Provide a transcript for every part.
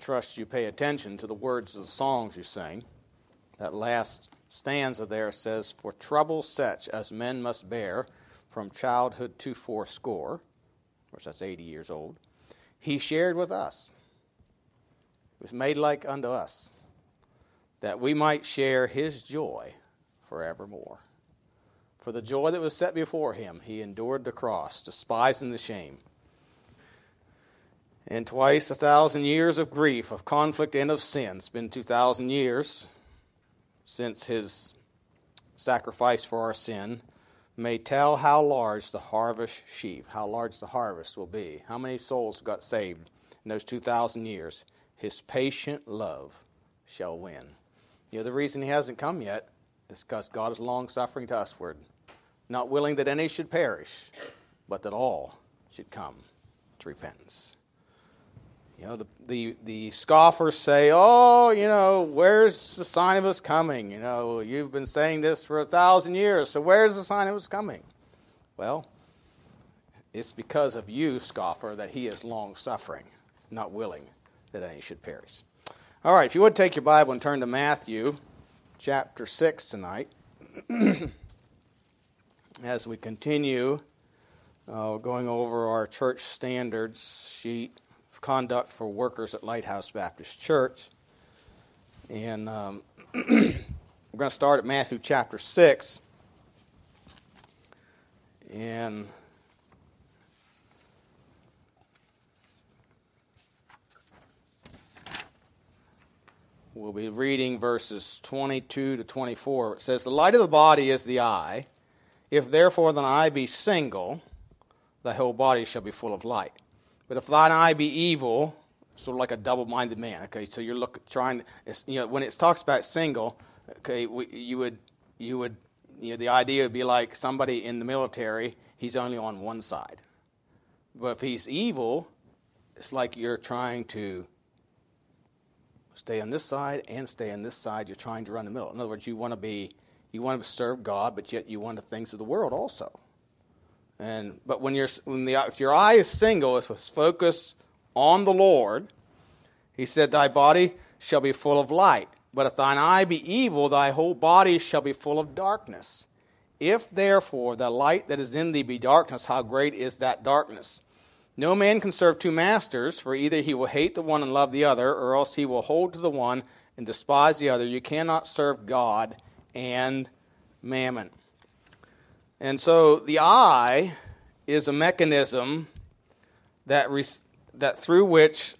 trust you pay attention to the words of the songs you sing. That last stanza there says, For trouble such as men must bear from childhood to fourscore, which that's 80 years old, he shared with us. It was made like unto us, that we might share his joy forevermore. For the joy that was set before him, he endured the cross, despising the shame. And twice a thousand years of grief, of conflict, and of sin. It's been 2,000 years since his sacrifice for our sin. May tell how large the harvest sheaf, how large the harvest will be, how many souls got saved in those 2,000 years. His patient love shall win. You know, the reason he hasn't come yet is because God is long suffering to usward, not willing that any should perish, but that all should come to repentance. You know, the, the, the scoffers say, Oh, you know, where's the sign of us coming? You know, you've been saying this for a thousand years, so where's the sign of us coming? Well, it's because of you, scoffer, that he is long suffering, not willing that any should perish. All right, if you would take your Bible and turn to Matthew chapter 6 tonight, as we continue uh, going over our church standards sheet conduct for workers at Lighthouse Baptist Church. And um, we're going to start at Matthew chapter 6. And we'll be reading verses 22 to 24. It says, The light of the body is the eye. If therefore thine eye be single, thy whole body shall be full of light. But if thine eye be evil, sort of like a double-minded man. Okay, so you're look, trying. you know, when it talks about single, okay, we, you would you would you know the idea would be like somebody in the military. He's only on one side. But if he's evil, it's like you're trying to stay on this side and stay on this side. You're trying to run the middle. In other words, you want to be you want to serve God, but yet you want the things of the world also. And but when you're when the if your eye is single, it's focused on the Lord. He said, "Thy body shall be full of light, but if thine eye be evil, thy whole body shall be full of darkness. If therefore the light that is in thee be darkness, how great is that darkness?" No man can serve two masters, for either he will hate the one and love the other, or else he will hold to the one and despise the other. You cannot serve God and mammon. And so the eye is a mechanism that, that through which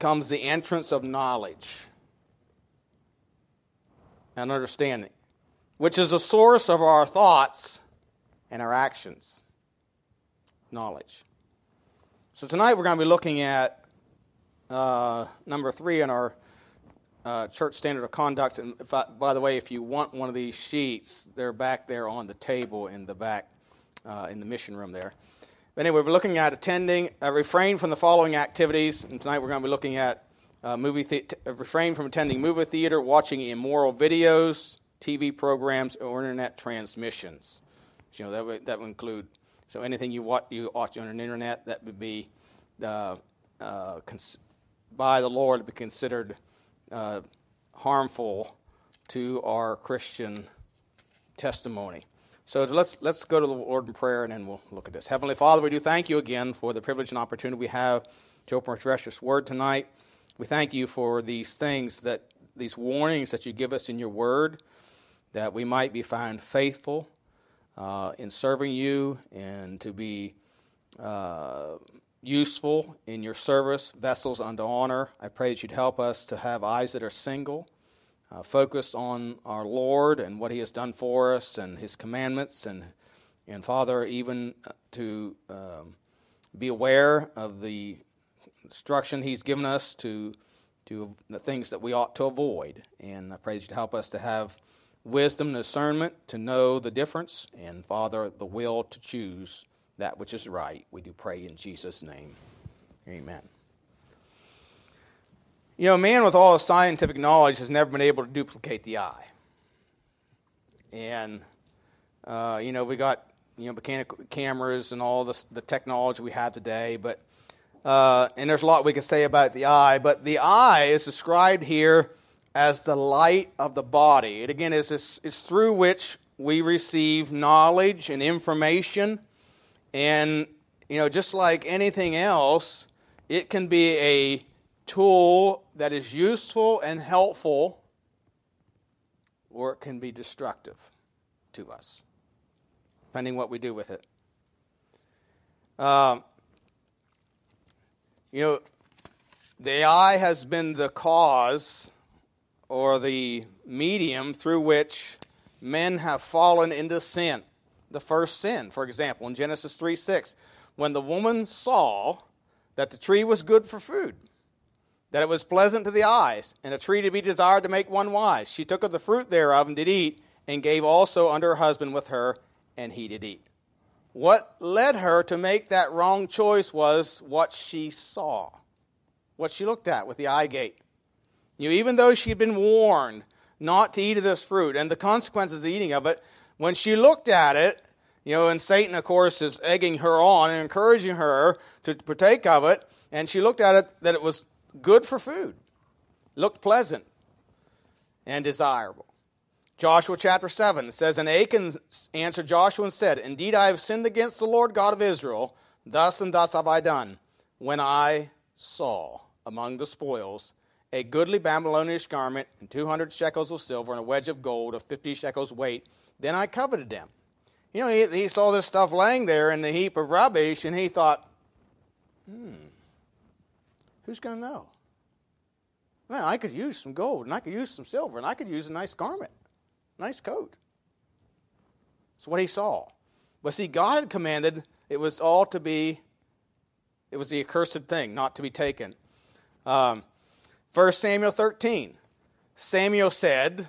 comes the entrance of knowledge and understanding, which is the source of our thoughts and our actions. Knowledge. So tonight we're going to be looking at uh, number three in our uh, church standard of conduct. And I, by the way, if you want one of these sheets, they're back there on the table in the back, uh, in the mission room there. But anyway, we're looking at attending, uh, refrain from the following activities. And tonight we're going to be looking at uh, movie the- uh, refrain from attending movie theater, watching immoral videos, TV programs, or internet transmissions. You know that would, that would include so anything you watch, you watch on the internet that would be uh, cons- by the Lord to be considered uh, harmful to our Christian testimony. So let's, let's go to the Lord in prayer and then we'll look at this. Heavenly Father, we do thank you again for the privilege and opportunity we have to open our precious word tonight. We thank you for these things that, these warnings that you give us in your word, that we might be found faithful uh, in serving you and to be uh, useful in your service, vessels unto honor. I pray that you'd help us to have eyes that are single, uh, focused on our Lord and what He has done for us and His commandments, and, and Father, even uh, to um, be aware of the instruction He's given us to, to the things that we ought to avoid. And I pray that you'd help us to have wisdom discernment to know the difference, and Father, the will to choose that which is right. We do pray in Jesus' name. Amen. You know, man with all his scientific knowledge has never been able to duplicate the eye. And, uh, you know, we got, you know, mechanical cameras and all this, the technology we have today, but Uh, and there's a lot we can say about the eye, but the eye is described here as the light of the body. It again is, is through which we receive knowledge and information. And, you know, just like anything else, it can be a tool that is useful and helpful, or it can be destructive to us, depending what we do with it. Um, you know, the eye has been the cause or the medium through which men have fallen into sin. The first sin, for example, in Genesis 3 6, when the woman saw that the tree was good for food, that it was pleasant to the eyes, and a tree to be desired to make one wise, she took of the fruit thereof and did eat, and gave also unto her husband with her, and he did eat. What led her to make that wrong choice was what she saw what she looked at with the eye gate. You know, even though she had been warned not to eat of this fruit and the consequences of eating of it, when she looked at it, you know, and Satan, of course, is egging her on and encouraging her to partake of it, and she looked at it that it was good for food, looked pleasant and desirable. Joshua chapter 7 says, And Achan answered Joshua and said, Indeed, I have sinned against the Lord God of Israel. Thus and thus have I done, when I saw among the spoils a goodly Babylonish garment and 200 shekels of silver and a wedge of gold of 50 shekels weight. Then I coveted them. You know, he, he saw this stuff laying there in the heap of rubbish and he thought, hmm, who's going to know? Well, I could use some gold and I could use some silver and I could use a nice garment, nice coat. That's what he saw. But see, God had commanded it was all to be, it was the accursed thing, not to be taken. Um, 1 Samuel 13. Samuel said,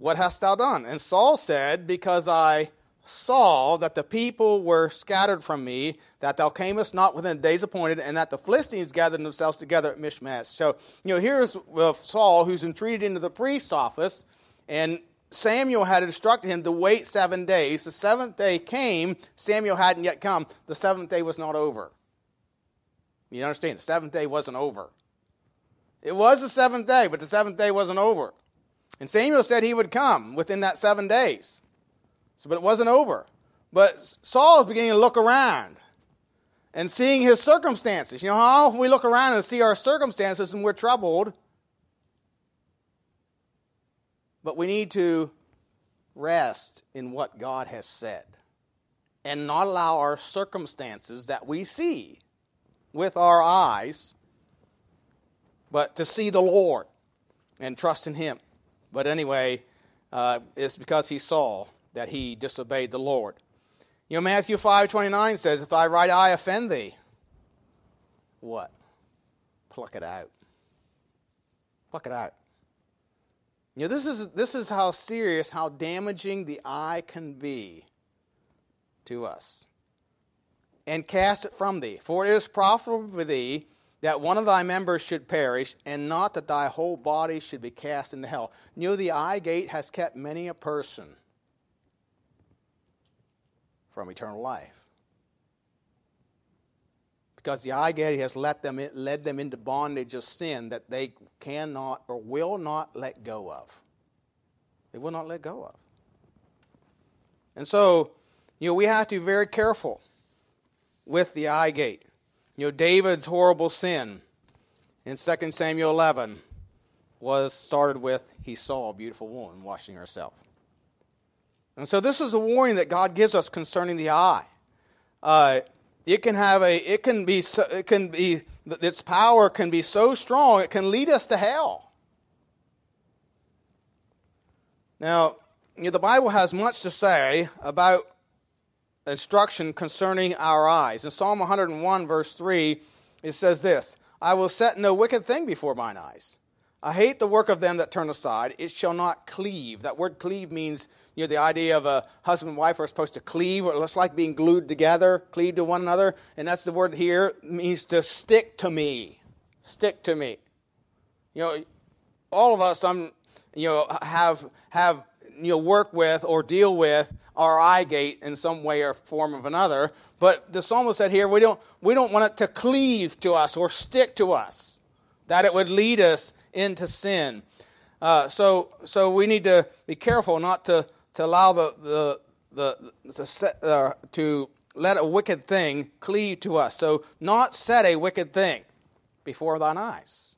What hast thou done? And Saul said, Because I saw that the people were scattered from me, that thou camest not within the days appointed, and that the Philistines gathered themselves together at Michmash. So, you know, here's Saul who's entreated into the priest's office, and Samuel had instructed him to wait seven days. The seventh day came, Samuel hadn't yet come. The seventh day was not over. You understand? The seventh day wasn't over. It was the seventh day, but the seventh day wasn't over. And Samuel said he would come within that seven days. So, but it wasn't over. But Saul is beginning to look around and seeing his circumstances. You know how we look around and see our circumstances and we're troubled. But we need to rest in what God has said and not allow our circumstances that we see with our eyes but to see the Lord and trust in Him. But anyway, uh, it's because he saw that he disobeyed the Lord. You know, Matthew 5 29 says, If thy right eye offend thee, what? Pluck it out. Pluck it out. You know, this is, this is how serious, how damaging the eye can be to us. And cast it from thee, for it is profitable for thee that one of thy members should perish, and not that thy whole body should be cast into hell. Know, the eye gate has kept many a person from eternal life. Because the eye gate has let them, led them into bondage of sin that they cannot or will not let go of. They will not let go of. And so, you know, we have to be very careful with the eye gate. You know, David's horrible sin in 2 Samuel 11 was started with he saw a beautiful woman washing herself. And so this is a warning that God gives us concerning the eye. Uh, it can have a, it can be, so, it can be, its power can be so strong it can lead us to hell. Now, you know, the Bible has much to say about instruction concerning our eyes. In Psalm 101, verse 3, it says this I will set no wicked thing before mine eyes. I hate the work of them that turn aside. It shall not cleave. That word cleave means, you know, the idea of a husband and wife are supposed to cleave, or it's like being glued together, cleave to one another. And that's the word here, means to stick to me. Stick to me. You know, all of us, um, you know, have, have you know, work with or deal with our eye gate in some way or form of another. But the psalmist said here, we don't, we don't want it to cleave to us or stick to us, that it would lead us into sin. Uh, so, so we need to be careful not to, to allow the, the, the, the uh, to let a wicked thing cleave to us. So, not set a wicked thing before thine eyes.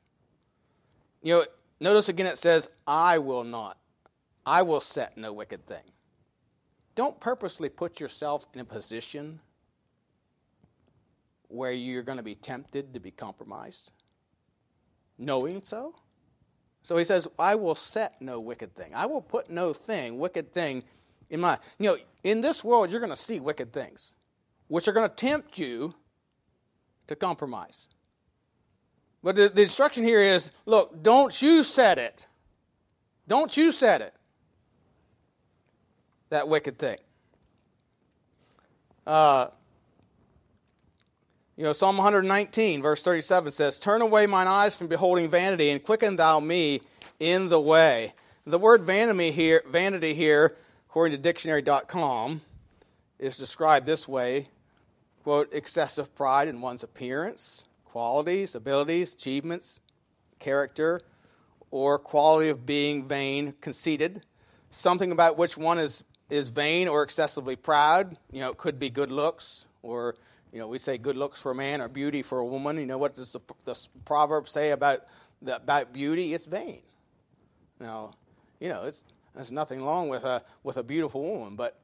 You know, notice again it says, I will not. I will set no wicked thing. Don't purposely put yourself in a position where you're going to be tempted to be compromised, knowing so. So he says, I will set no wicked thing. I will put no thing, wicked thing, in my. You know, in this world, you're going to see wicked things, which are going to tempt you to compromise. But the, the instruction here is look, don't you set it. Don't you set it that wicked thing. Uh, you know, Psalm 119, verse 37 says, Turn away mine eyes from beholding vanity, and quicken thou me in the way. The word vanity here, vanity here according to dictionary.com, is described this way quote, excessive pride in one's appearance, qualities, abilities, achievements, character, or quality of being vain, conceited, something about which one is is vain or excessively proud. You know, it could be good looks, or you know, we say good looks for a man or beauty for a woman. You know, what does the, the proverb say about the, about beauty? It's vain. Now, you know, it's there's nothing wrong with a with a beautiful woman, but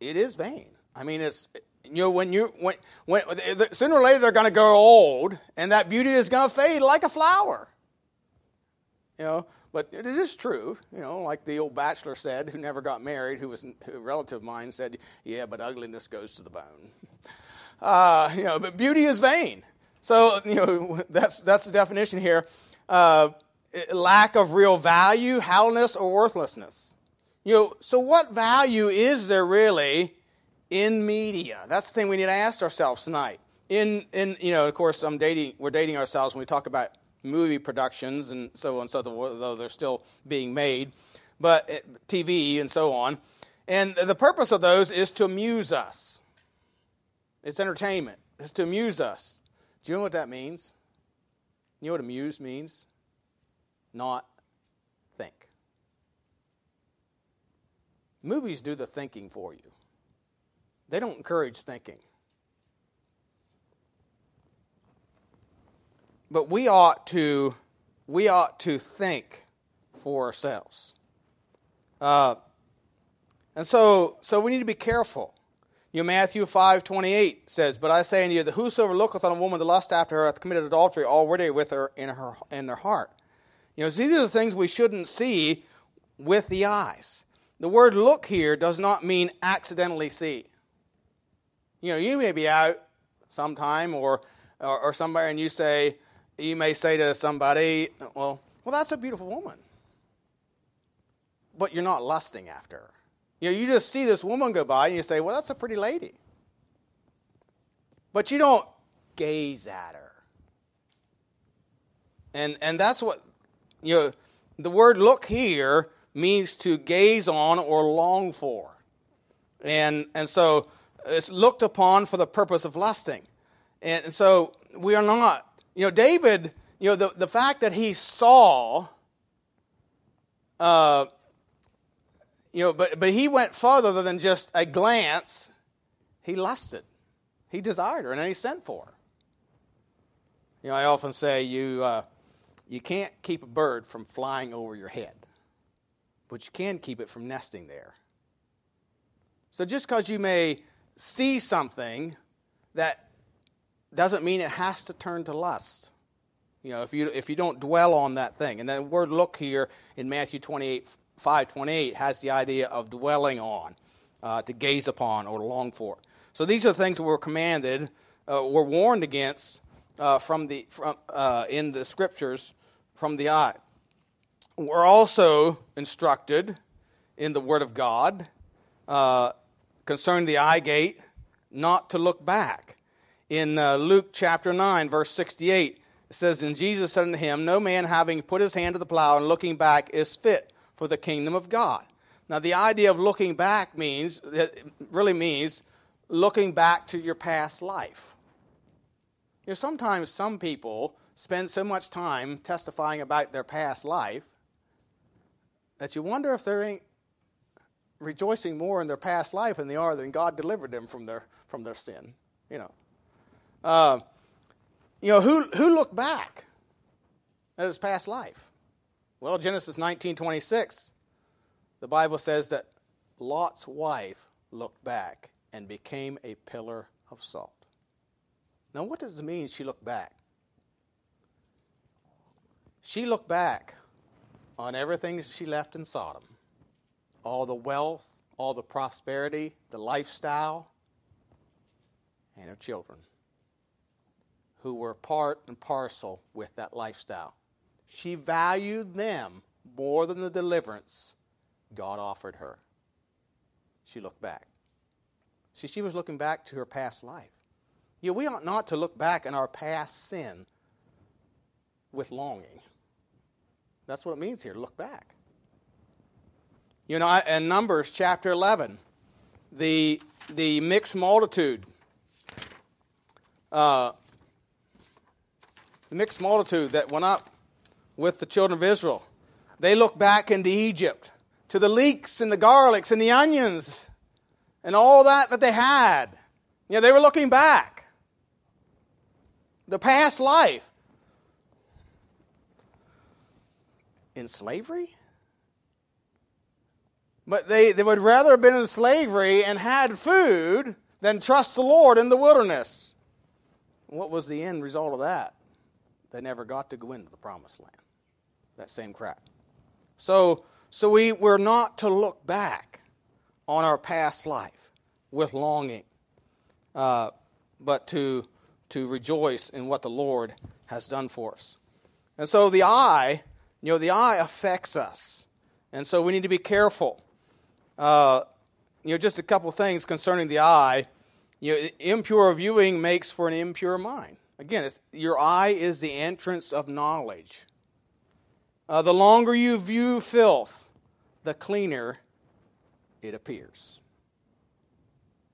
it is vain. I mean, it's you know when you when when sooner or later they're going to grow old, and that beauty is going to fade like a flower. You know, but it is true, you know, like the old bachelor said, who never got married, who was a relative of mine, said, "Yeah, but ugliness goes to the bone." Uh, you know, but beauty is vain. So you know that's that's the definition here. Uh, lack of real value, hollowness, or worthlessness. You know, so what value is there really in media? That's the thing we need to ask ourselves tonight. In in you know, of course, I'm dating. We're dating ourselves when we talk about movie productions and so on and so forth, though they're still being made, but eh, TV and so on. And the purpose of those is to amuse us. It's entertainment. It's to amuse us. Do you know what that means? You know what amuse means? Not think. Movies do the thinking for you. They don't encourage thinking. But we ought to we ought to think for ourselves. Uh, and so, so we need to be careful. You know, Matthew five twenty eight says, "But I say unto you that whosoever looketh on a woman to lust after her hath committed adultery already with her in her in their heart." You know, these are the things we shouldn't see with the eyes. The word "look" here does not mean accidentally see. You know, you may be out sometime or or, or somewhere, and you say, you may say to somebody, well, well, that's a beautiful woman. But you're not lusting after her. You know, you just see this woman go by and you say, well, that's a pretty lady. But you don't gaze at her. And, and that's what, you know, the word look here means to gaze on or long for. And, and so it's looked upon for the purpose of lusting. And so we are not you know, David, you know, the, the fact that he saw, uh, you know, but, but he went further than just a glance. He lusted. He desired her, and then he sent for her. You know, I often say you, uh, you can't keep a bird from flying over your head, but you can keep it from nesting there. So just because you may see something that doesn't mean it has to turn to lust. You know, if you, if you don't dwell on that thing. And the word look here in Matthew 28, 5 28 has the idea of dwelling on, uh, to gaze upon or long for. So these are the things we're commanded, uh, we're warned against uh, from the, from, uh, in the scriptures from the eye. We're also instructed in the Word of God uh, concerning the eye gate not to look back in uh, Luke chapter 9, verse 68. It says, And Jesus said unto him, No man having put his hand to the plow and looking back is fit for the kingdom of God. Now, the idea of looking back means, really means looking back to your past life. You know, sometimes some people spend so much time testifying about their past life that you wonder if they're rejoicing more in their past life than they are than God delivered them from their from their sin. You know, uh, you know who who looked back at his past life. Well, Genesis nineteen twenty six, the Bible says that Lot's wife looked back and became a pillar of salt. Now, what does it mean she looked back? She looked back on everything she left in Sodom all the wealth, all the prosperity, the lifestyle, and her children who were part and parcel with that lifestyle. She valued them more than the deliverance God offered her. She looked back. See, she was looking back to her past life. Know, we ought not to look back in our past sin with longing. That's what it means here, look back. You know, in Numbers chapter 11, the, the mixed multitude, uh, the mixed multitude that went up with the children of Israel, they looked back into Egypt to the leeks and the garlics and the onions and all that that they had. You know, they were looking back. The past life. In slavery? But they, they would rather have been in slavery and had food than trust the Lord in the wilderness. What was the end result of that? They never got to go into the promised land. That same crap. So, so we, we're not to look back on our past life with longing, uh, but to, to rejoice in what the Lord has done for us. And so the eye, you know, the eye affects us. And so we need to be careful. Uh, you know, just a couple things concerning the eye. You know, impure viewing makes for an impure mind. Again, your eye is the entrance of knowledge. Uh, the longer you view filth, the cleaner it appears.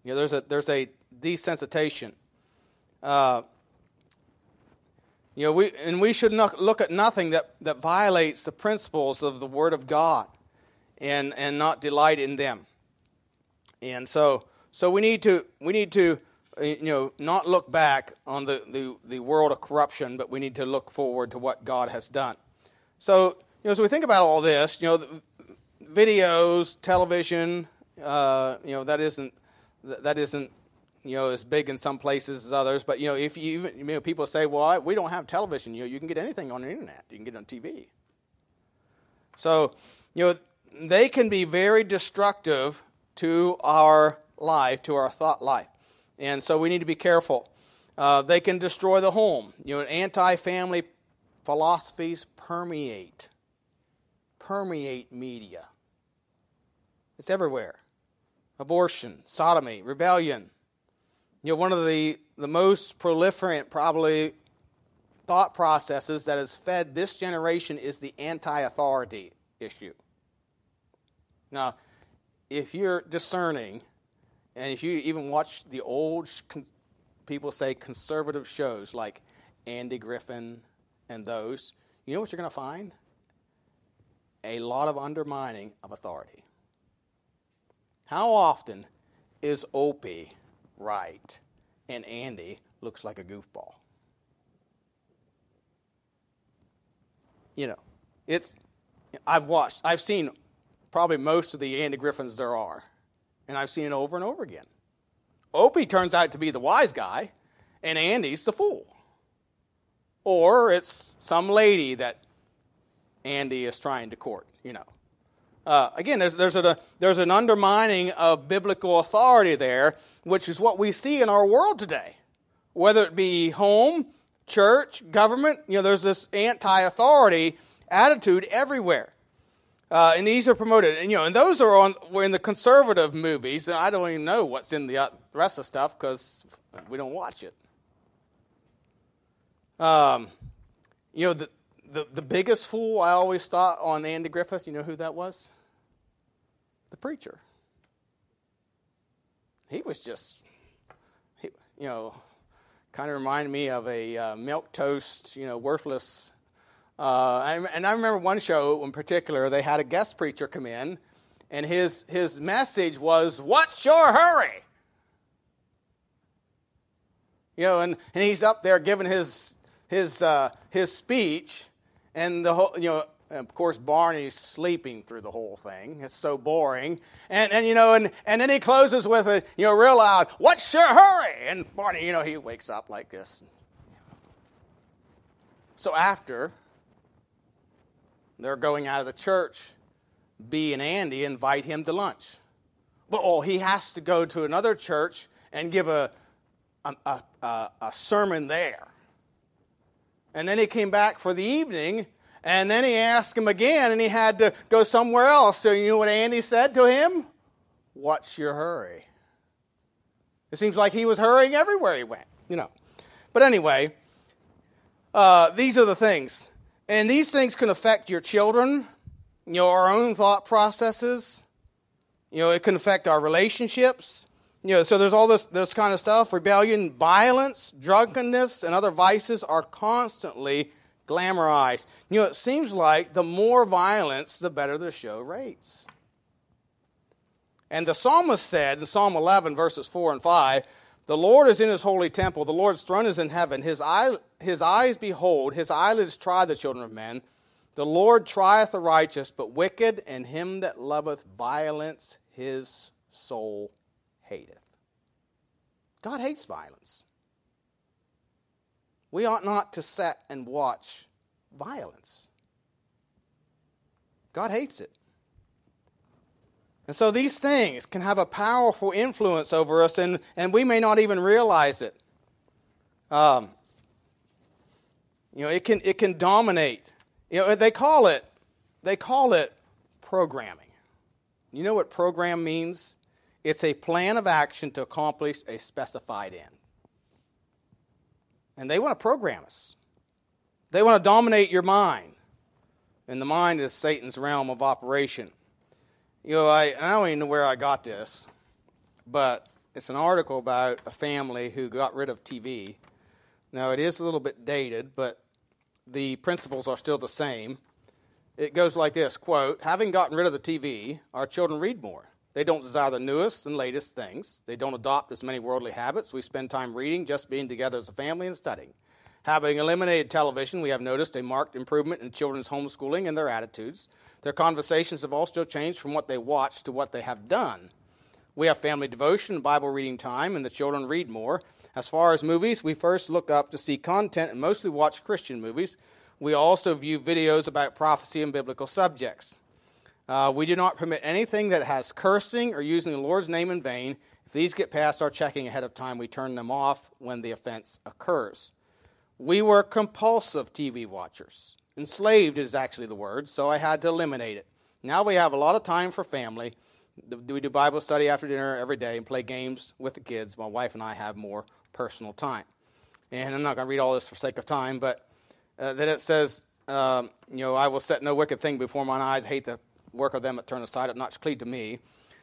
You know, there's a there's a desensitization. Uh, you know, we and we should not look at nothing that, that violates the principles of the Word of God, and and not delight in them. And so so we need to we need to you know not look back on the, the, the world of corruption, but we need to look forward to what God has done. So you know, as we think about all this, you know, videos, television, uh, you know, that isn't that isn't you know as big in some places as others. But you know, if you, you know, people say, "Well, we don't have television," you know, you can get anything on the internet. You can get it on TV. So, you know, they can be very destructive to our life, to our thought life, and so we need to be careful. Uh, they can destroy the home. You know, anti-family philosophies permeate permeate media. It's everywhere abortion, sodomy, rebellion. You know, one of the, the most proliferant, probably, thought processes that has fed this generation is the anti authority issue. Now, if you're discerning, and if you even watch the old, people say conservative shows like Andy Griffith and those, you know what you're going to find? A lot of undermining of authority. How often is Opie right and Andy looks like a goofball? You know, it's I've watched, I've seen probably most of the Andy Griffiths there are, and I've seen it over and over again. Opie turns out to be the wise guy, and Andy's the fool. Or it's some lady that Andy is trying to court, you know. Uh, again, there's, there's, a, there's an undermining of biblical authority there, which is what we see in our world today. Whether it be home, church, government, you know, there's this anti authority attitude everywhere. Uh, and these are promoted. And, you know, and those are on, were in the conservative movies. I don't even know what's in the uh, rest of stuff because we don't watch it. Um, you know, the, the, the biggest fool I always thought on Andy Griffith, you know who that was? The preacher. He was just, he, you know, kind of reminded me of a uh, milk toast, you know, worthless. Uh, and I remember one show in particular, they had a guest preacher come in, and his, his message was, What's your hurry? You know, and, and he's up there giving his, his, uh, his speech, and the whole, you know, of course, Barney's sleeping through the whole thing. It's so boring. And, and you know, and, and then he closes with a, you know, real loud, what's your hurry? And Barney, you know, he wakes up like this. So after they're going out of the church, B and Andy invite him to lunch. But oh, he has to go to another church and give a, a, a, a sermon there. And then he came back for the evening, and then he asked him again, and he had to go somewhere else. So you know what Andy said to him? What's your hurry? It seems like he was hurrying everywhere he went, you know. But anyway, uh, these are the things. And these things can affect your children, you know, our own thought processes. You know, it can affect our relationships. You know, so there's all this, this kind of stuff. Rebellion, violence, drunkenness, and other vices are constantly glamorized. You know, it seems like the more violence, the better the show rates. And the psalmist said in Psalm 11, verses 4 and 5, The Lord is in his holy temple, the Lord's throne is in heaven. His, eye, his eyes behold, his eyelids try the children of men. The Lord trieth the righteous, but wicked and him that loveth violence his soul hateth. God hates violence. We ought not to sit and watch violence. God hates it. And so these things can have a powerful influence over us, and, and we may not even realize it. Um, you know, it can, it can dominate. You know, they call it, they call it programming. You know what program means? It's a plan of action to accomplish a specified end. And they want to program us. They want to dominate your mind. And the mind is Satan's realm of operation. You know, I, I don't even know where I got this, but it's an article about a family who got rid of TV. Now, it is a little bit dated, but the principles are still the same. It goes like this quote, having gotten rid of the TV, our children read more. They don't desire the newest and latest things. They don't adopt as many worldly habits. We spend time reading, just being together as a family, and studying. Having eliminated television, we have noticed a marked improvement in children's homeschooling and their attitudes. Their conversations have also changed from what they watch to what they have done. We have family devotion, Bible reading time, and the children read more. As far as movies, we first look up to see content and mostly watch Christian movies. We also view videos about prophecy and biblical subjects. Uh, we do not permit anything that has cursing or using the Lord's name in vain. If these get past our checking ahead of time, we turn them off when the offense occurs. We were compulsive TV watchers. Enslaved is actually the word, so I had to eliminate it. Now we have a lot of time for family. We do Bible study after dinner every day and play games with the kids. My wife and I have more personal time. And I'm not going to read all this for sake of time, but uh, that it says, um, you know, I will set no wicked thing before mine eyes, hate the work of them that turn aside, not cleave to me. It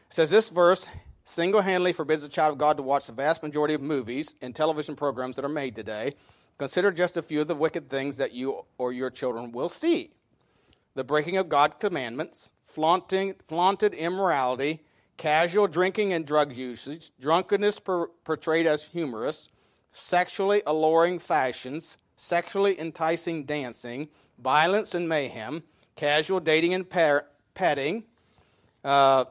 says this verse single handedly forbids a child of God to watch the vast majority of movies and television programs that are made today. Consider just a few of the wicked things that you or your children will see. The breaking of God's commandments, flaunting, flaunted immorality, casual drinking and drug usage, drunkenness per, portrayed as humorous, sexually alluring fashions, sexually enticing dancing, violence and mayhem, casual dating and par- petting, uh,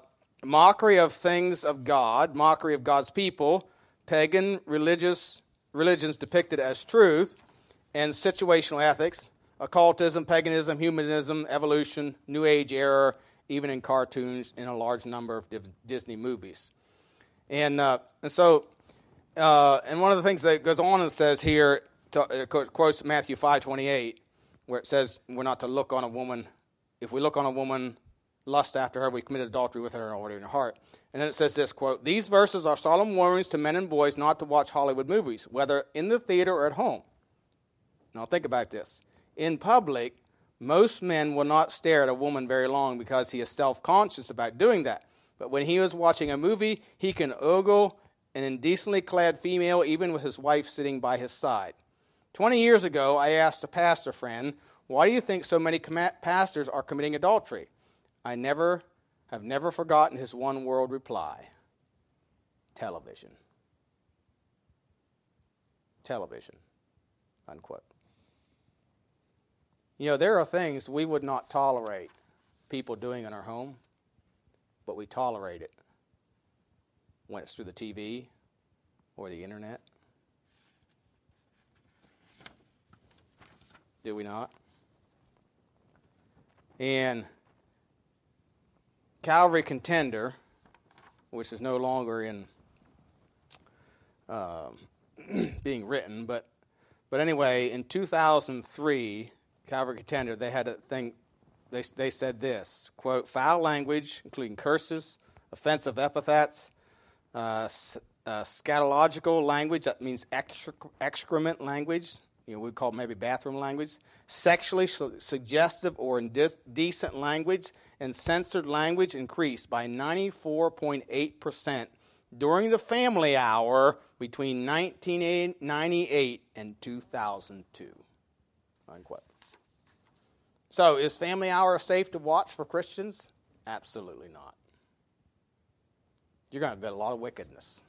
mockery of things of God, mockery of God's people, pagan religious religions depicted as truth, and situational ethics, occultism, paganism, humanism, evolution, New Age error, even in cartoons, in a large number of Disney movies. And, uh, and so, uh, and one of the things that goes on and says here, to, quotes Matthew 5.28, where it says we're not to look on a woman, if we look on a woman lust after her, we commit adultery with her in our heart. And then it says this quote, These verses are solemn warnings to men and boys not to watch Hollywood movies, whether in the theater or at home. Now think about this. In public, Most men will not stare at a woman very long because he is self conscious about doing that. But when he is watching a movie, he can ogle an indecently clad female even with his wife sitting by his side. Twenty years ago, I asked a pastor friend, Why do you think so many com- pastors are committing adultery? I never have never forgotten his one word reply television. Television. Unquote. You know, there are things we would not tolerate people doing in our home, but we tolerate it when it's through the TV or the internet. Do we not? And Calvary Contender, which is no longer in uh, being written, but but anyway, in 2003, Calvary Contender, they had a thing. They they said this quote: foul language, including curses, offensive epithets, uh, uh, scatological language. That means excrement language. You know, we call maybe bathroom language. Sexually su- suggestive or indecent language and censored language increased by 94.8 percent during the family hour between 1998 and 2002. Unquote. So, is family hour safe to watch for Christians? Absolutely not. You're going to get a lot of wickedness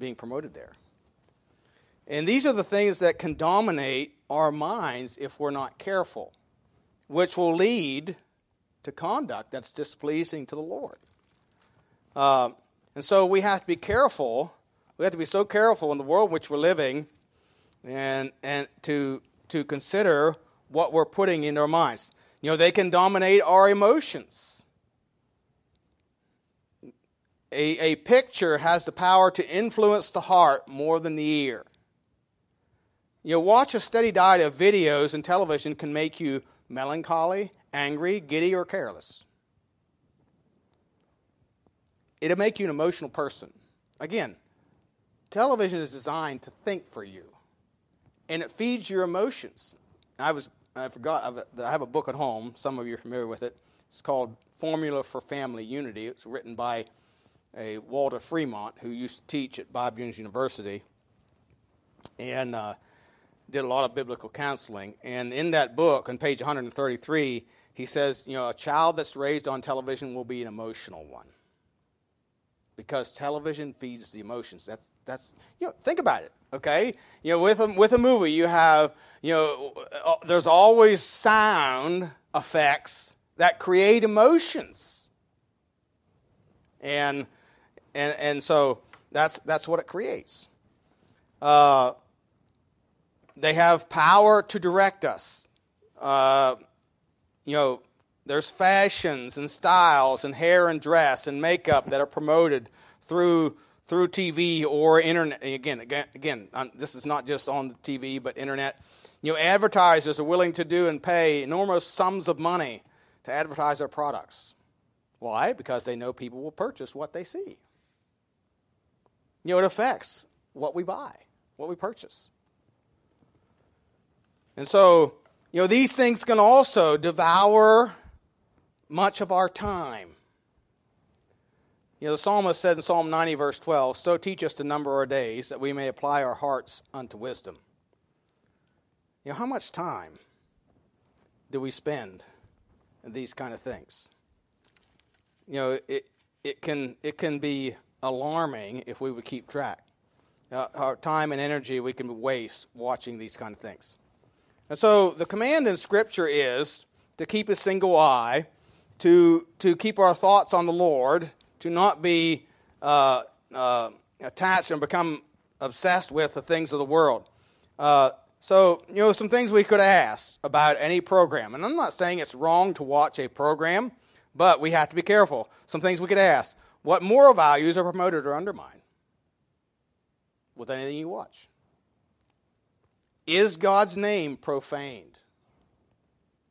being promoted there. And these are the things that can dominate our minds if we're not careful, which will lead to conduct that's displeasing to the Lord. Uh, and so we have to be careful. We have to be so careful in the world in which we're living and, and to, to consider what we're putting in our minds. You know, they can dominate our emotions. A, a picture has the power to influence the heart more than the ear. You know, watch a steady diet of videos and television can make you melancholy, angry, giddy, or careless. It'll make you an emotional person. Again, television is designed to think for you, and it feeds your emotions. I was I forgot I have a book at home. Some of you are familiar with it. It's called Formula for Family Unity. It's written by a Walter Fremont who used to teach at Bob Jones University, and uh, did a lot of biblical counseling. And in that book, on page 133, he says, you know, a child that's raised on television will be an emotional one because television feeds the emotions. That's that's you know think about it. Okay, you know with a, with a movie you have you know uh, there's always sound effects that create emotions, and and and so that's that's what it creates. Uh, they have power to direct us. Uh, you know, there's fashions and styles and hair and dress and makeup that are promoted through through TV or internet. Again, again, again, this is not just on the TV, but internet. You know, advertisers are willing to do and pay enormous sums of money to advertise their products. Why? Because they know people will purchase what they see. You know, it affects what we buy, what we purchase. And so, you know, these things can also devour much of our time. You know, the psalmist said in Psalm 90, verse 12, So teach us to number our days, that we may apply our hearts unto wisdom. You know, how much time do we spend in these kind of things? You know, it, it, can, it can be alarming if we would keep track. Uh, our time and energy we can waste watching these kind of things. And so the command in Scripture is to keep a single eye to, to keep our thoughts on the Lord, to not be uh, uh, attached and become obsessed with the things of the world. Uh, so, you know, some things we could ask about any program. And I'm not saying it's wrong to watch a program, but we have to be careful. Some things we could ask what moral values are promoted or undermined with anything you watch? Is God's name profaned?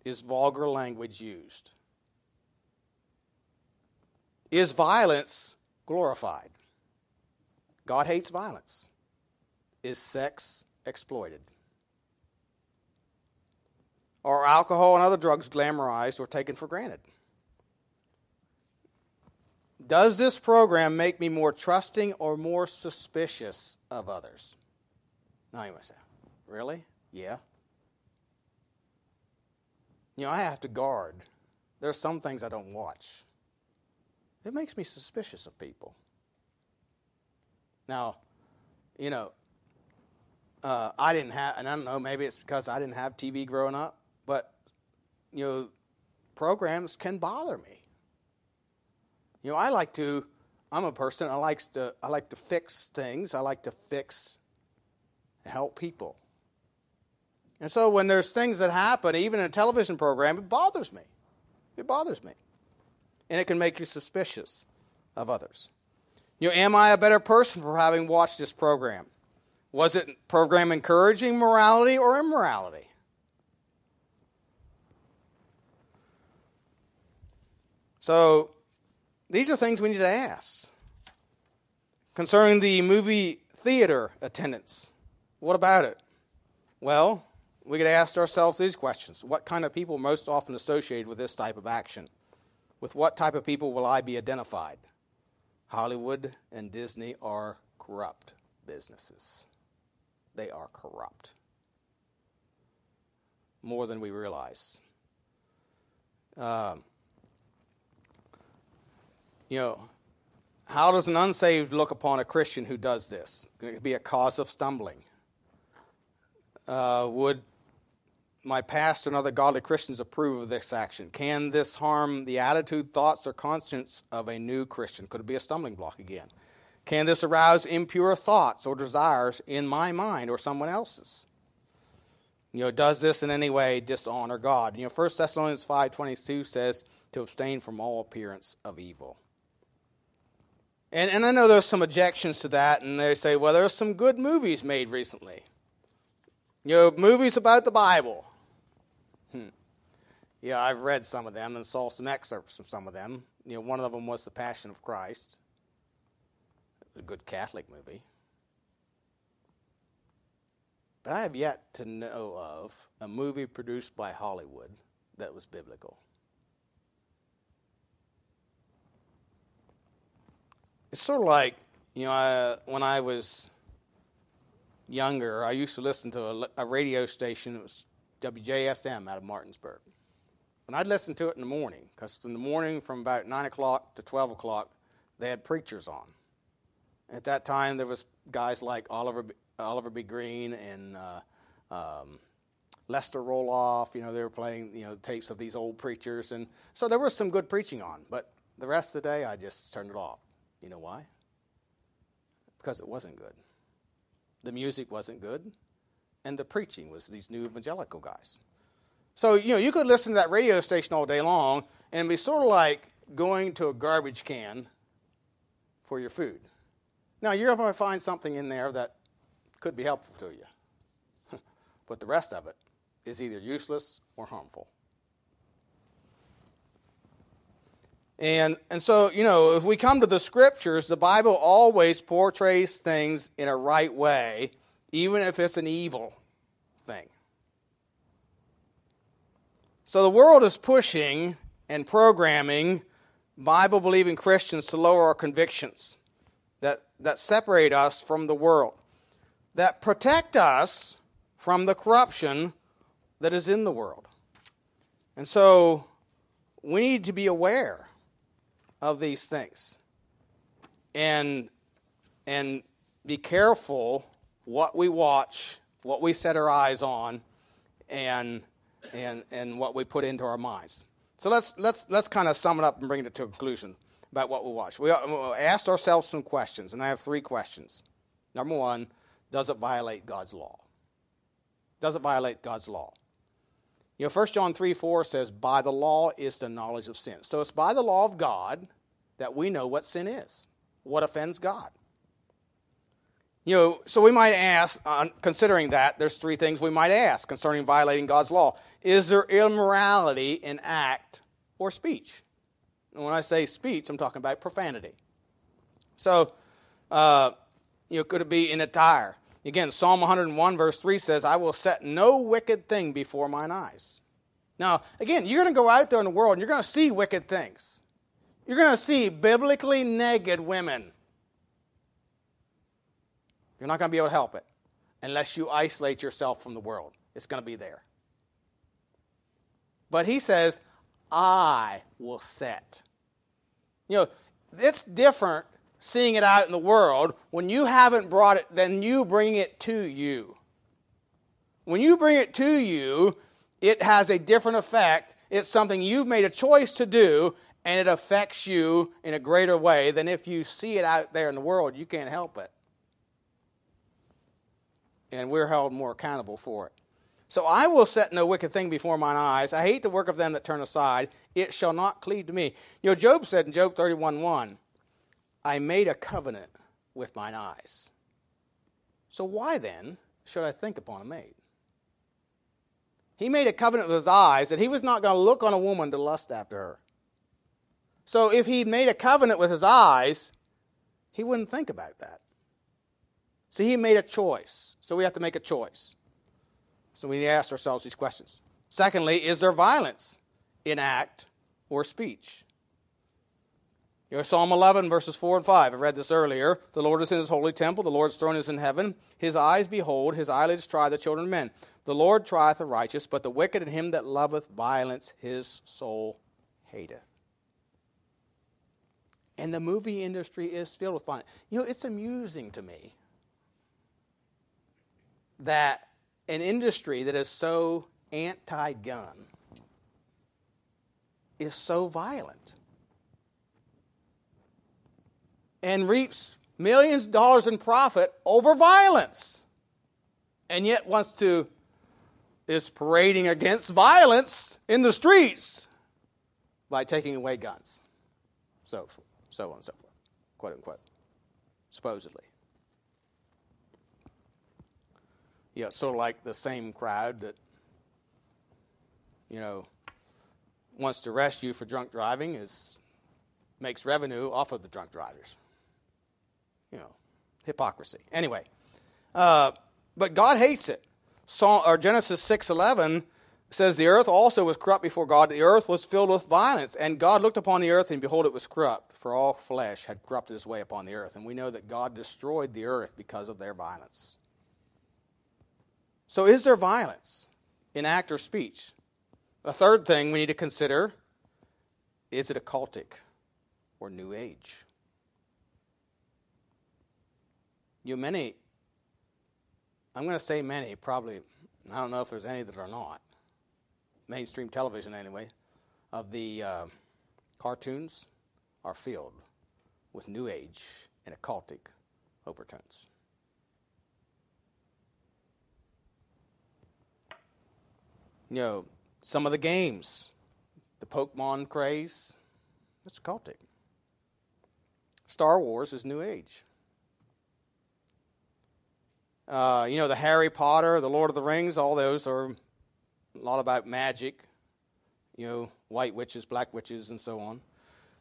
Is vulgar language used? Is violence glorified? God hates violence. Is sex exploited? Are alcohol and other drugs glamorized or taken for granted? Does this program make me more trusting or more suspicious of others? Now you say, really? Yeah. You know, I have to guard. There are some things I don't watch. It makes me suspicious of people. Now, you know, uh, I didn't have, and I don't know, maybe it's because I didn't have TV growing up, but, you know, programs can bother me. You know, I like to, I'm a person, I like to, I like to fix things, I like to fix, help people. And so when there's things that happen, even in a television program, it bothers me. It bothers me. And it can make you suspicious of others. You know, am I a better person for having watched this program? Was it program encouraging morality or immorality? So these are things we need to ask. Concerning the movie theater attendance, what about it? Well, we could ask ourselves these questions What kind of people most often associated with this type of action? With what type of people will I be identified? Hollywood and Disney are corrupt businesses. They are corrupt. More than we realize. Um, you know, how does an unsaved look upon a Christian who does this? It could be a cause of stumbling. Uh, would my pastor and other godly Christians approve of this action? Can this harm the attitude, thoughts, or conscience of a new Christian? Could it be a stumbling block again? Can this arouse impure thoughts or desires in my mind or someone else's? You know, does this in any way dishonor God? You know, 1 Thessalonians 5.22 says to abstain from all appearance of evil. And, and I know there's some objections to that, and they say, well, there's some good movies made recently. You know, movies about the Bible. Yeah, I've read some of them and saw some excerpts from some of them. You know, one of them was The Passion of Christ. A good Catholic movie. But I have yet to know of a movie produced by Hollywood that was biblical. It's sort of like, you know, I, when I was younger, I used to listen to a, a radio station. It was WJSM out of Martinsburg. And I'd listen to it in the morning, because in the morning from about 9 o'clock to 12 o'clock, they had preachers on. At that time, there was guys like Oliver, Oliver B. Greene and uh, um, Lester Roloff. You know, they were playing you know tapes of these old preachers, and so there was some good preaching on. But the rest of the day, I just turned it off. You know why? Because it wasn't good. The music wasn't good, and the preaching was these new evangelical guys. So, you know, you could listen to that radio station all day long and be sort of like going to a garbage can for your food. Now, you're going to find something in there that could be helpful to you, but the rest of it is either useless or harmful. And, and so, you know, if we come to the scriptures, the Bible always portrays things in a right way, even if it's an evil thing. So the world is pushing and programming Bible believing Christians to lower our convictions that, that separate us from the world, that protect us from the corruption that is in the world. And so we need to be aware of these things. And, and be careful what we watch, what we set our eyes on, and, and, and what we put into our minds. So let's, let's, let's kind of sum it up and bring it to a conclusion about what we watch. Uh, we asked ourselves some questions, and I have three questions. Number one, does it violate God's law? Does it violate God's law? You know, 1 John 3 4 says, By the law is the knowledge of sin. So it's by the law of God that we know what sin is, what offends God. You know, so we might ask, uh, considering that, there's three things we might ask concerning violating God's law. Is there immorality in act or speech? And when I say speech, I'm talking about profanity. So, uh, you know, could it be in attire? Again, Psalm 101, verse 3 says, I will set no wicked thing before mine eyes. Now, again, you're going to go out there in the world and you're going to see wicked things. You're going to see biblically naked women. You're not going to be able to help it unless you isolate yourself from the world. It's going to be there. But he says, I will set. You know, it's different seeing it out in the world when you haven't brought it, then you bring it to you. When you bring it to you, it has a different effect. It's something you've made a choice to do, and it affects you in a greater way than if you see it out there in the world. You can't help it. And we're held more accountable for it. So I will set no wicked thing before mine eyes. I hate the work of them that turn aside. It shall not cleave to me. You know, Job said in Job 31 1, I made a covenant with mine eyes. So why then should I think upon a maid? He made a covenant with his eyes that he was not going to look on a woman to lust after her. So if he made a covenant with his eyes, he wouldn't think about that. So he made a choice. So we have to make a choice. So we need to ask ourselves these questions. Secondly, is there violence in act or speech? You know, Psalm 11, verses 4 and 5. I read this earlier. The Lord is in his holy temple. The Lord's throne is in heaven. His eyes behold, his eyelids try the children of men. The Lord trieth the righteous, but the wicked and him that loveth violence, his soul hateth. And the movie industry is filled with violence. You know, it's amusing to me that an industry that is so anti gun is so violent. And reaps millions of dollars in profit over violence. And yet wants to is parading against violence in the streets by taking away guns. So so on and so forth quote unquote supposedly you know, sort of like the same crowd that, you know, wants to arrest you for drunk driving is makes revenue off of the drunk drivers. You know, hypocrisy. Anyway, uh, but God hates it. Psalm, or Genesis six eleven says the earth also was corrupt before God. The earth was filled with violence, and God looked upon the earth, and behold, it was corrupt, for all flesh had corrupted its way upon the earth. And we know that God destroyed the earth because of their violence. So, is there violence in act or speech? A third thing we need to consider is it occultic or new age? You many, I'm going to say many, probably, I don't know if there's any that are not, mainstream television anyway, of the uh, cartoons are filled with new age and occultic overtones. You know, some of the games, the Pokemon craze, that's cultic. Star Wars is New Age. Uh, you know, the Harry Potter, the Lord of the Rings, all those are a lot about magic, you know, white witches, black witches, and so on.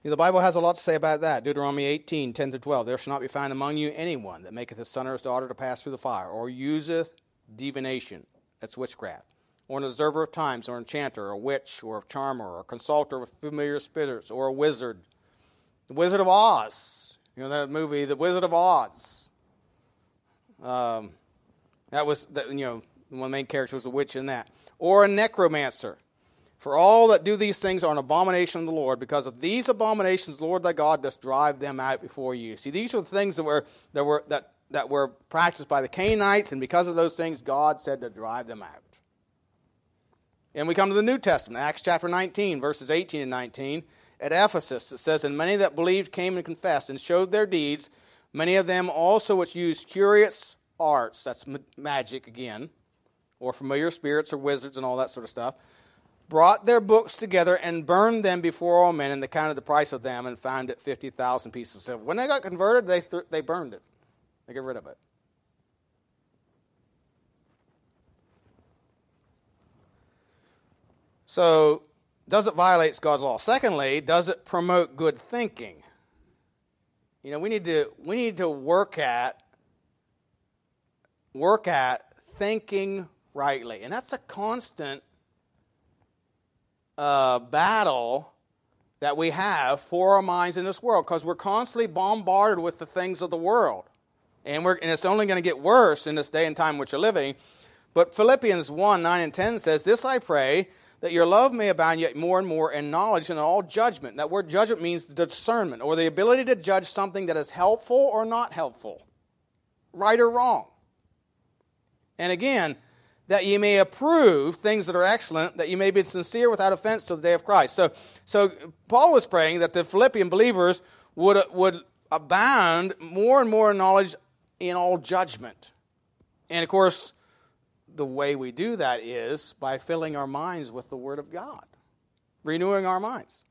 You know, the Bible has a lot to say about that. Deuteronomy 18, 10 to 12. There shall not be found among you anyone that maketh his son or his daughter to pass through the fire, or useth divination. That's witchcraft or an observer of times, or an enchanter, or a witch, or a charmer, or a consulter with familiar spirits, or a wizard. The Wizard of Oz. You know that movie, The Wizard of Oz. Um, that was, the, you know, the main characters was a witch in that. Or a necromancer. For all that do these things are an abomination of the Lord. Because of these abominations, the Lord thy God doth drive them out before you. See, these are the things that were that were that that were practiced by the Canaanites, and because of those things, God said to drive them out. And we come to the New Testament, Acts chapter 19, verses 18 and 19. At Ephesus, it says, And many that believed came and confessed and showed their deeds, many of them also which used curious arts, that's magic again, or familiar spirits or wizards and all that sort of stuff, brought their books together and burned them before all men, and they counted the price of them and found it 50,000 pieces of silver. When they got converted, they, th- they burned it, they got rid of it. So, does it violate God's law? Secondly, does it promote good thinking? You know, we need to we need to work at work at thinking rightly. And that's a constant uh, battle that we have for our minds in this world because we're constantly bombarded with the things of the world. And, we're, and it's only going to get worse in this day and time which we're living. But Philippians 1 9 and 10 says, This I pray, that your love may abound yet more and more in knowledge and in all judgment. That word judgment means discernment, or the ability to judge something that is helpful or not helpful, right or wrong. And again, that ye may approve things that are excellent, that you may be sincere without offense to the day of Christ. So, so Paul was praying that the Philippian believers would, would abound more and more in knowledge in all judgment. And of course, the way we do that is by filling our minds with the Word of God, renewing our minds.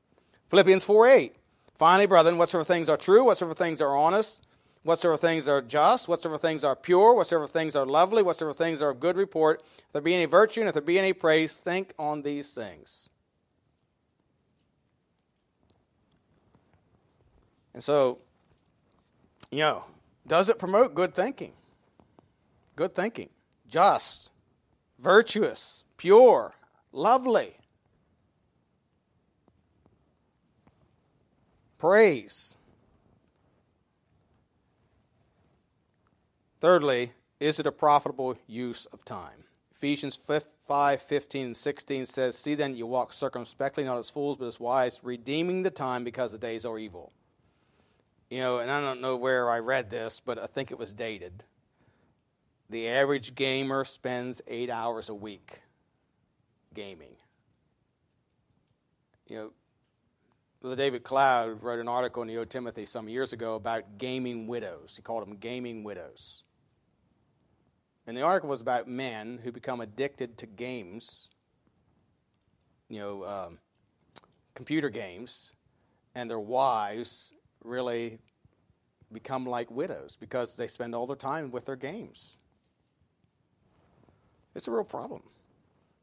Philippians 4 8. Finally, brethren, whatsoever things are true, whatsoever things are honest, whatsoever things are just, whatsoever things are pure, whatsoever things are lovely, whatsoever things are of good report, if there be any virtue and if there be any praise, think on these things. And so, you know, does it promote good thinking? Good thinking. Just, virtuous, pure, lovely. Praise. Thirdly, is it a profitable use of time? Ephesians 5 15 and 16 says, See then, you walk circumspectly, not as fools, but as wise, redeeming the time because the days are evil. You know, and I don't know where I read this, but I think it was dated. The average gamer spends eight hours a week gaming. You know, Brother David Cloud wrote an article in the O Timothy some years ago about gaming widows. He called them gaming widows. And the article was about men who become addicted to games, you know, um, computer games, and their wives really become like widows because they spend all their time with their games. It's a real problem.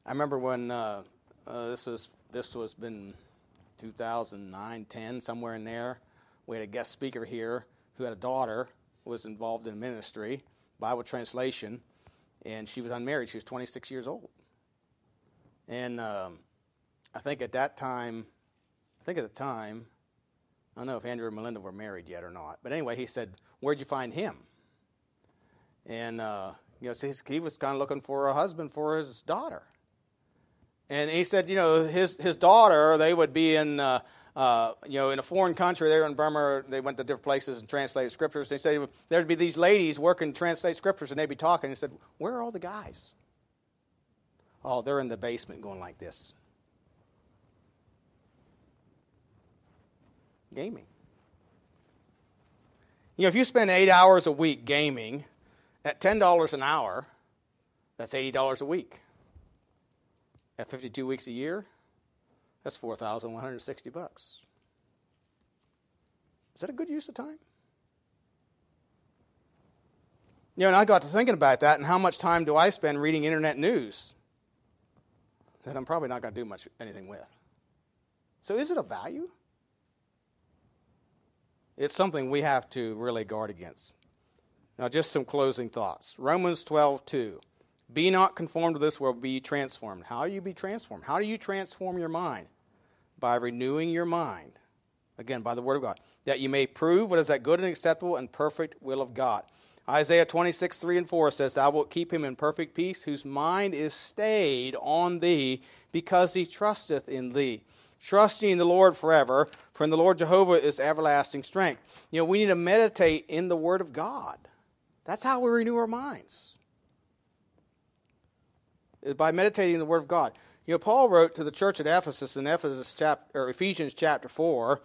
I remember when uh, uh, this was this was been 2009, 10, somewhere in there. We had a guest speaker here who had a daughter who was involved in ministry, Bible translation, and she was unmarried. She was 26 years old. And um, I think at that time, I think at the time, I don't know if Andrew and Melinda were married yet or not. But anyway, he said, Where'd you find him? And, uh, you know, he was kind of looking for a husband for his daughter. And he said, you know, his, his daughter, they would be in, uh, uh, you know, in a foreign country, they were in Burma, they went to different places and translated scriptures. They said there'd be these ladies working to translate scriptures, and they'd be talking. He said, Where are all the guys? Oh, they're in the basement going like this. Gaming. You know, if you spend eight hours a week gaming at $10 an hour, that's $80 a week. At 52 weeks a year, that's 4,160 bucks. Is that a good use of time? You know, and I got to thinking about that and how much time do I spend reading internet news that I'm probably not going to do much anything with. So is it a value? It's something we have to really guard against. Now, just some closing thoughts. Romans 12, 2. Be not conformed to this world, be transformed. How do you be transformed? How do you transform your mind? by renewing your mind, again, by the Word of God, that you may prove what is that good and acceptable and perfect will of God. Isaiah 26, 3 and 4 says, Thou wilt keep him in perfect peace, whose mind is stayed on thee, because he trusteth in thee. Trusting in the Lord forever, for in the Lord Jehovah is everlasting strength. You know, we need to meditate in the Word of God. That's how we renew our minds. Uh, by meditating the Word of God. You know, Paul wrote to the church at Ephesus in Ephesus chapter, or Ephesians chapter 4,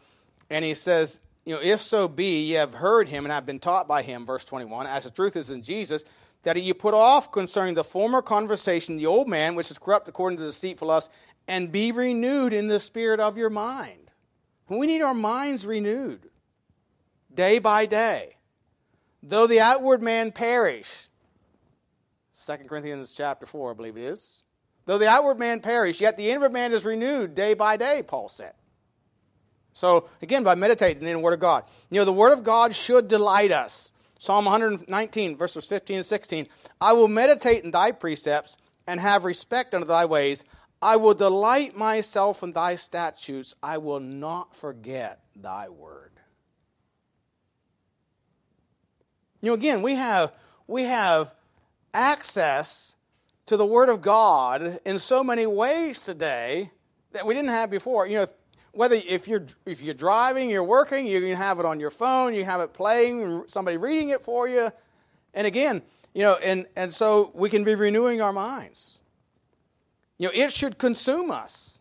and he says, you know, if so be ye have heard him and have been taught by him, verse 21, as the truth is in Jesus, that ye put off concerning the former conversation the old man, which is corrupt according to deceitful lust, and be renewed in the spirit of your mind. We need our minds renewed day by day. Though the outward man perish, 2 Corinthians chapter 4, I believe it is. Though the outward man perish, yet the inward man is renewed day by day, Paul said. So, again, by meditating in the Word of God. You know, the Word of God should delight us. Psalm 119, verses 15 and 16. I will meditate in thy precepts and have respect unto thy ways. I will delight myself in thy statutes. I will not forget thy word. You know, again, we have, we have access to the Word of God in so many ways today that we didn't have before. You know, whether if you're if you're driving, you're working, you can have it on your phone, you have it playing, somebody reading it for you, and again, you know, and and so we can be renewing our minds. You know, it should consume us.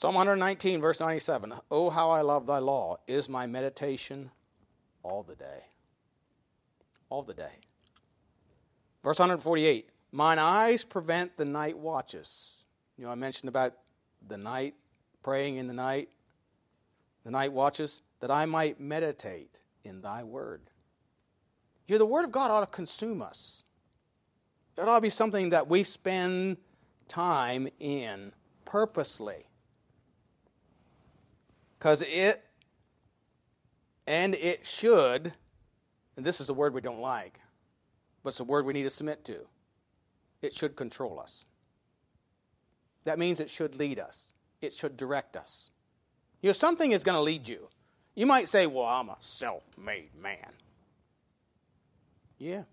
Psalm 119, verse 97 Oh, how I love thy law is my meditation all the day. All the day. Verse 148 Mine eyes prevent the night watches. You know, I mentioned about the night, praying in the night, the night watches, that I might meditate in thy word. You know, the word of God ought to consume us. It ought to be something that we spend time in purposely. Because it, and it should, and this is a word we don't like, but it's a word we need to submit to. It should control us. That means it should lead us, it should direct us. You know, something is going to lead you. You might say, Well, I'm a self made man. Yeah.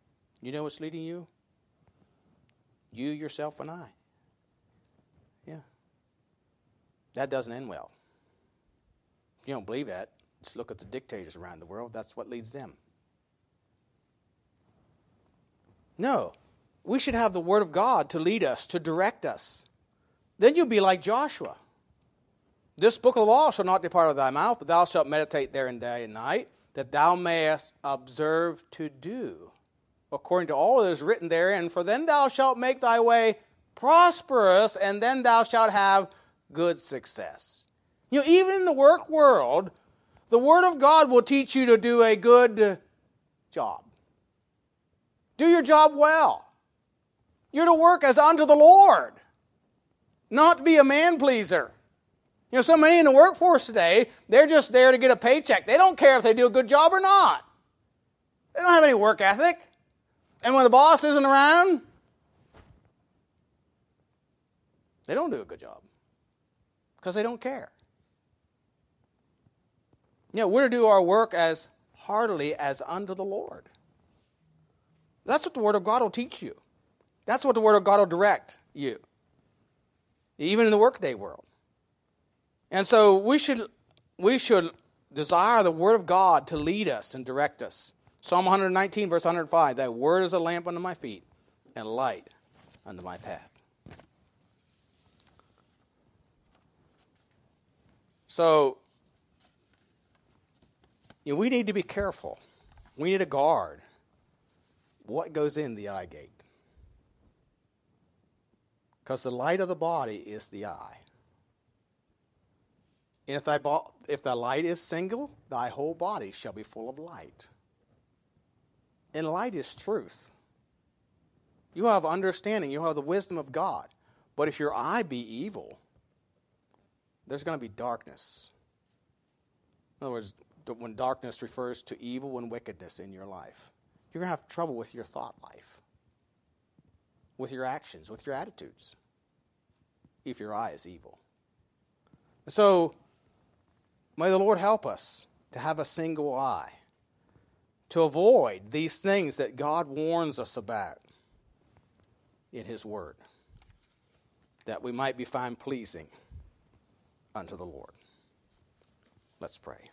You know what's leading you? You, yourself, and I. Yeah. That doesn't end well. You don't believe that, just look at the dictators around the world. That's what leads them. No. We should have the Word of God to lead us, to direct us. Then you'll be like Joshua. This book of law shall not depart out of thy mouth, but thou shalt meditate therein day and night, that thou mayest observe to do according to all that is written therein. For then thou shalt make thy way prosperous, and then thou shalt have good success. You know, even in the work world, the Word of God will teach you to do a good job. Do your job well. You're to work as unto the Lord, not be a man pleaser. You know, so many in the workforce today, they're just there to get a paycheck. They don't care if they do a good job or not. They don't have any work ethic. And when the boss isn't around, they don't do a good job because they don't care. You know, we're to do our work as heartily as unto the Lord. That's what the Word of God will teach you. That's what the Word of God will direct you, even in the workday world. And so we should, we should desire the Word of God to lead us and direct us. Psalm 119, verse 105 Thy Word is a lamp unto my feet and a light unto my path. So, you know, we need to be careful. We need to guard what goes in the eye gate. Because the light of the body is the eye. And if thy, bo- if thy light is single, thy whole body shall be full of light. And light is truth. You have understanding, you have the wisdom of God. But if your eye be evil, there's going to be darkness. In other words, when darkness refers to evil and wickedness in your life, you're going to have trouble with your thought life, with your actions, with your attitudes, if your eye is evil. So, May the Lord help us to have a single eye, to avoid these things that God warns us about in His Word, that we might be found pleasing unto the Lord. Let's pray.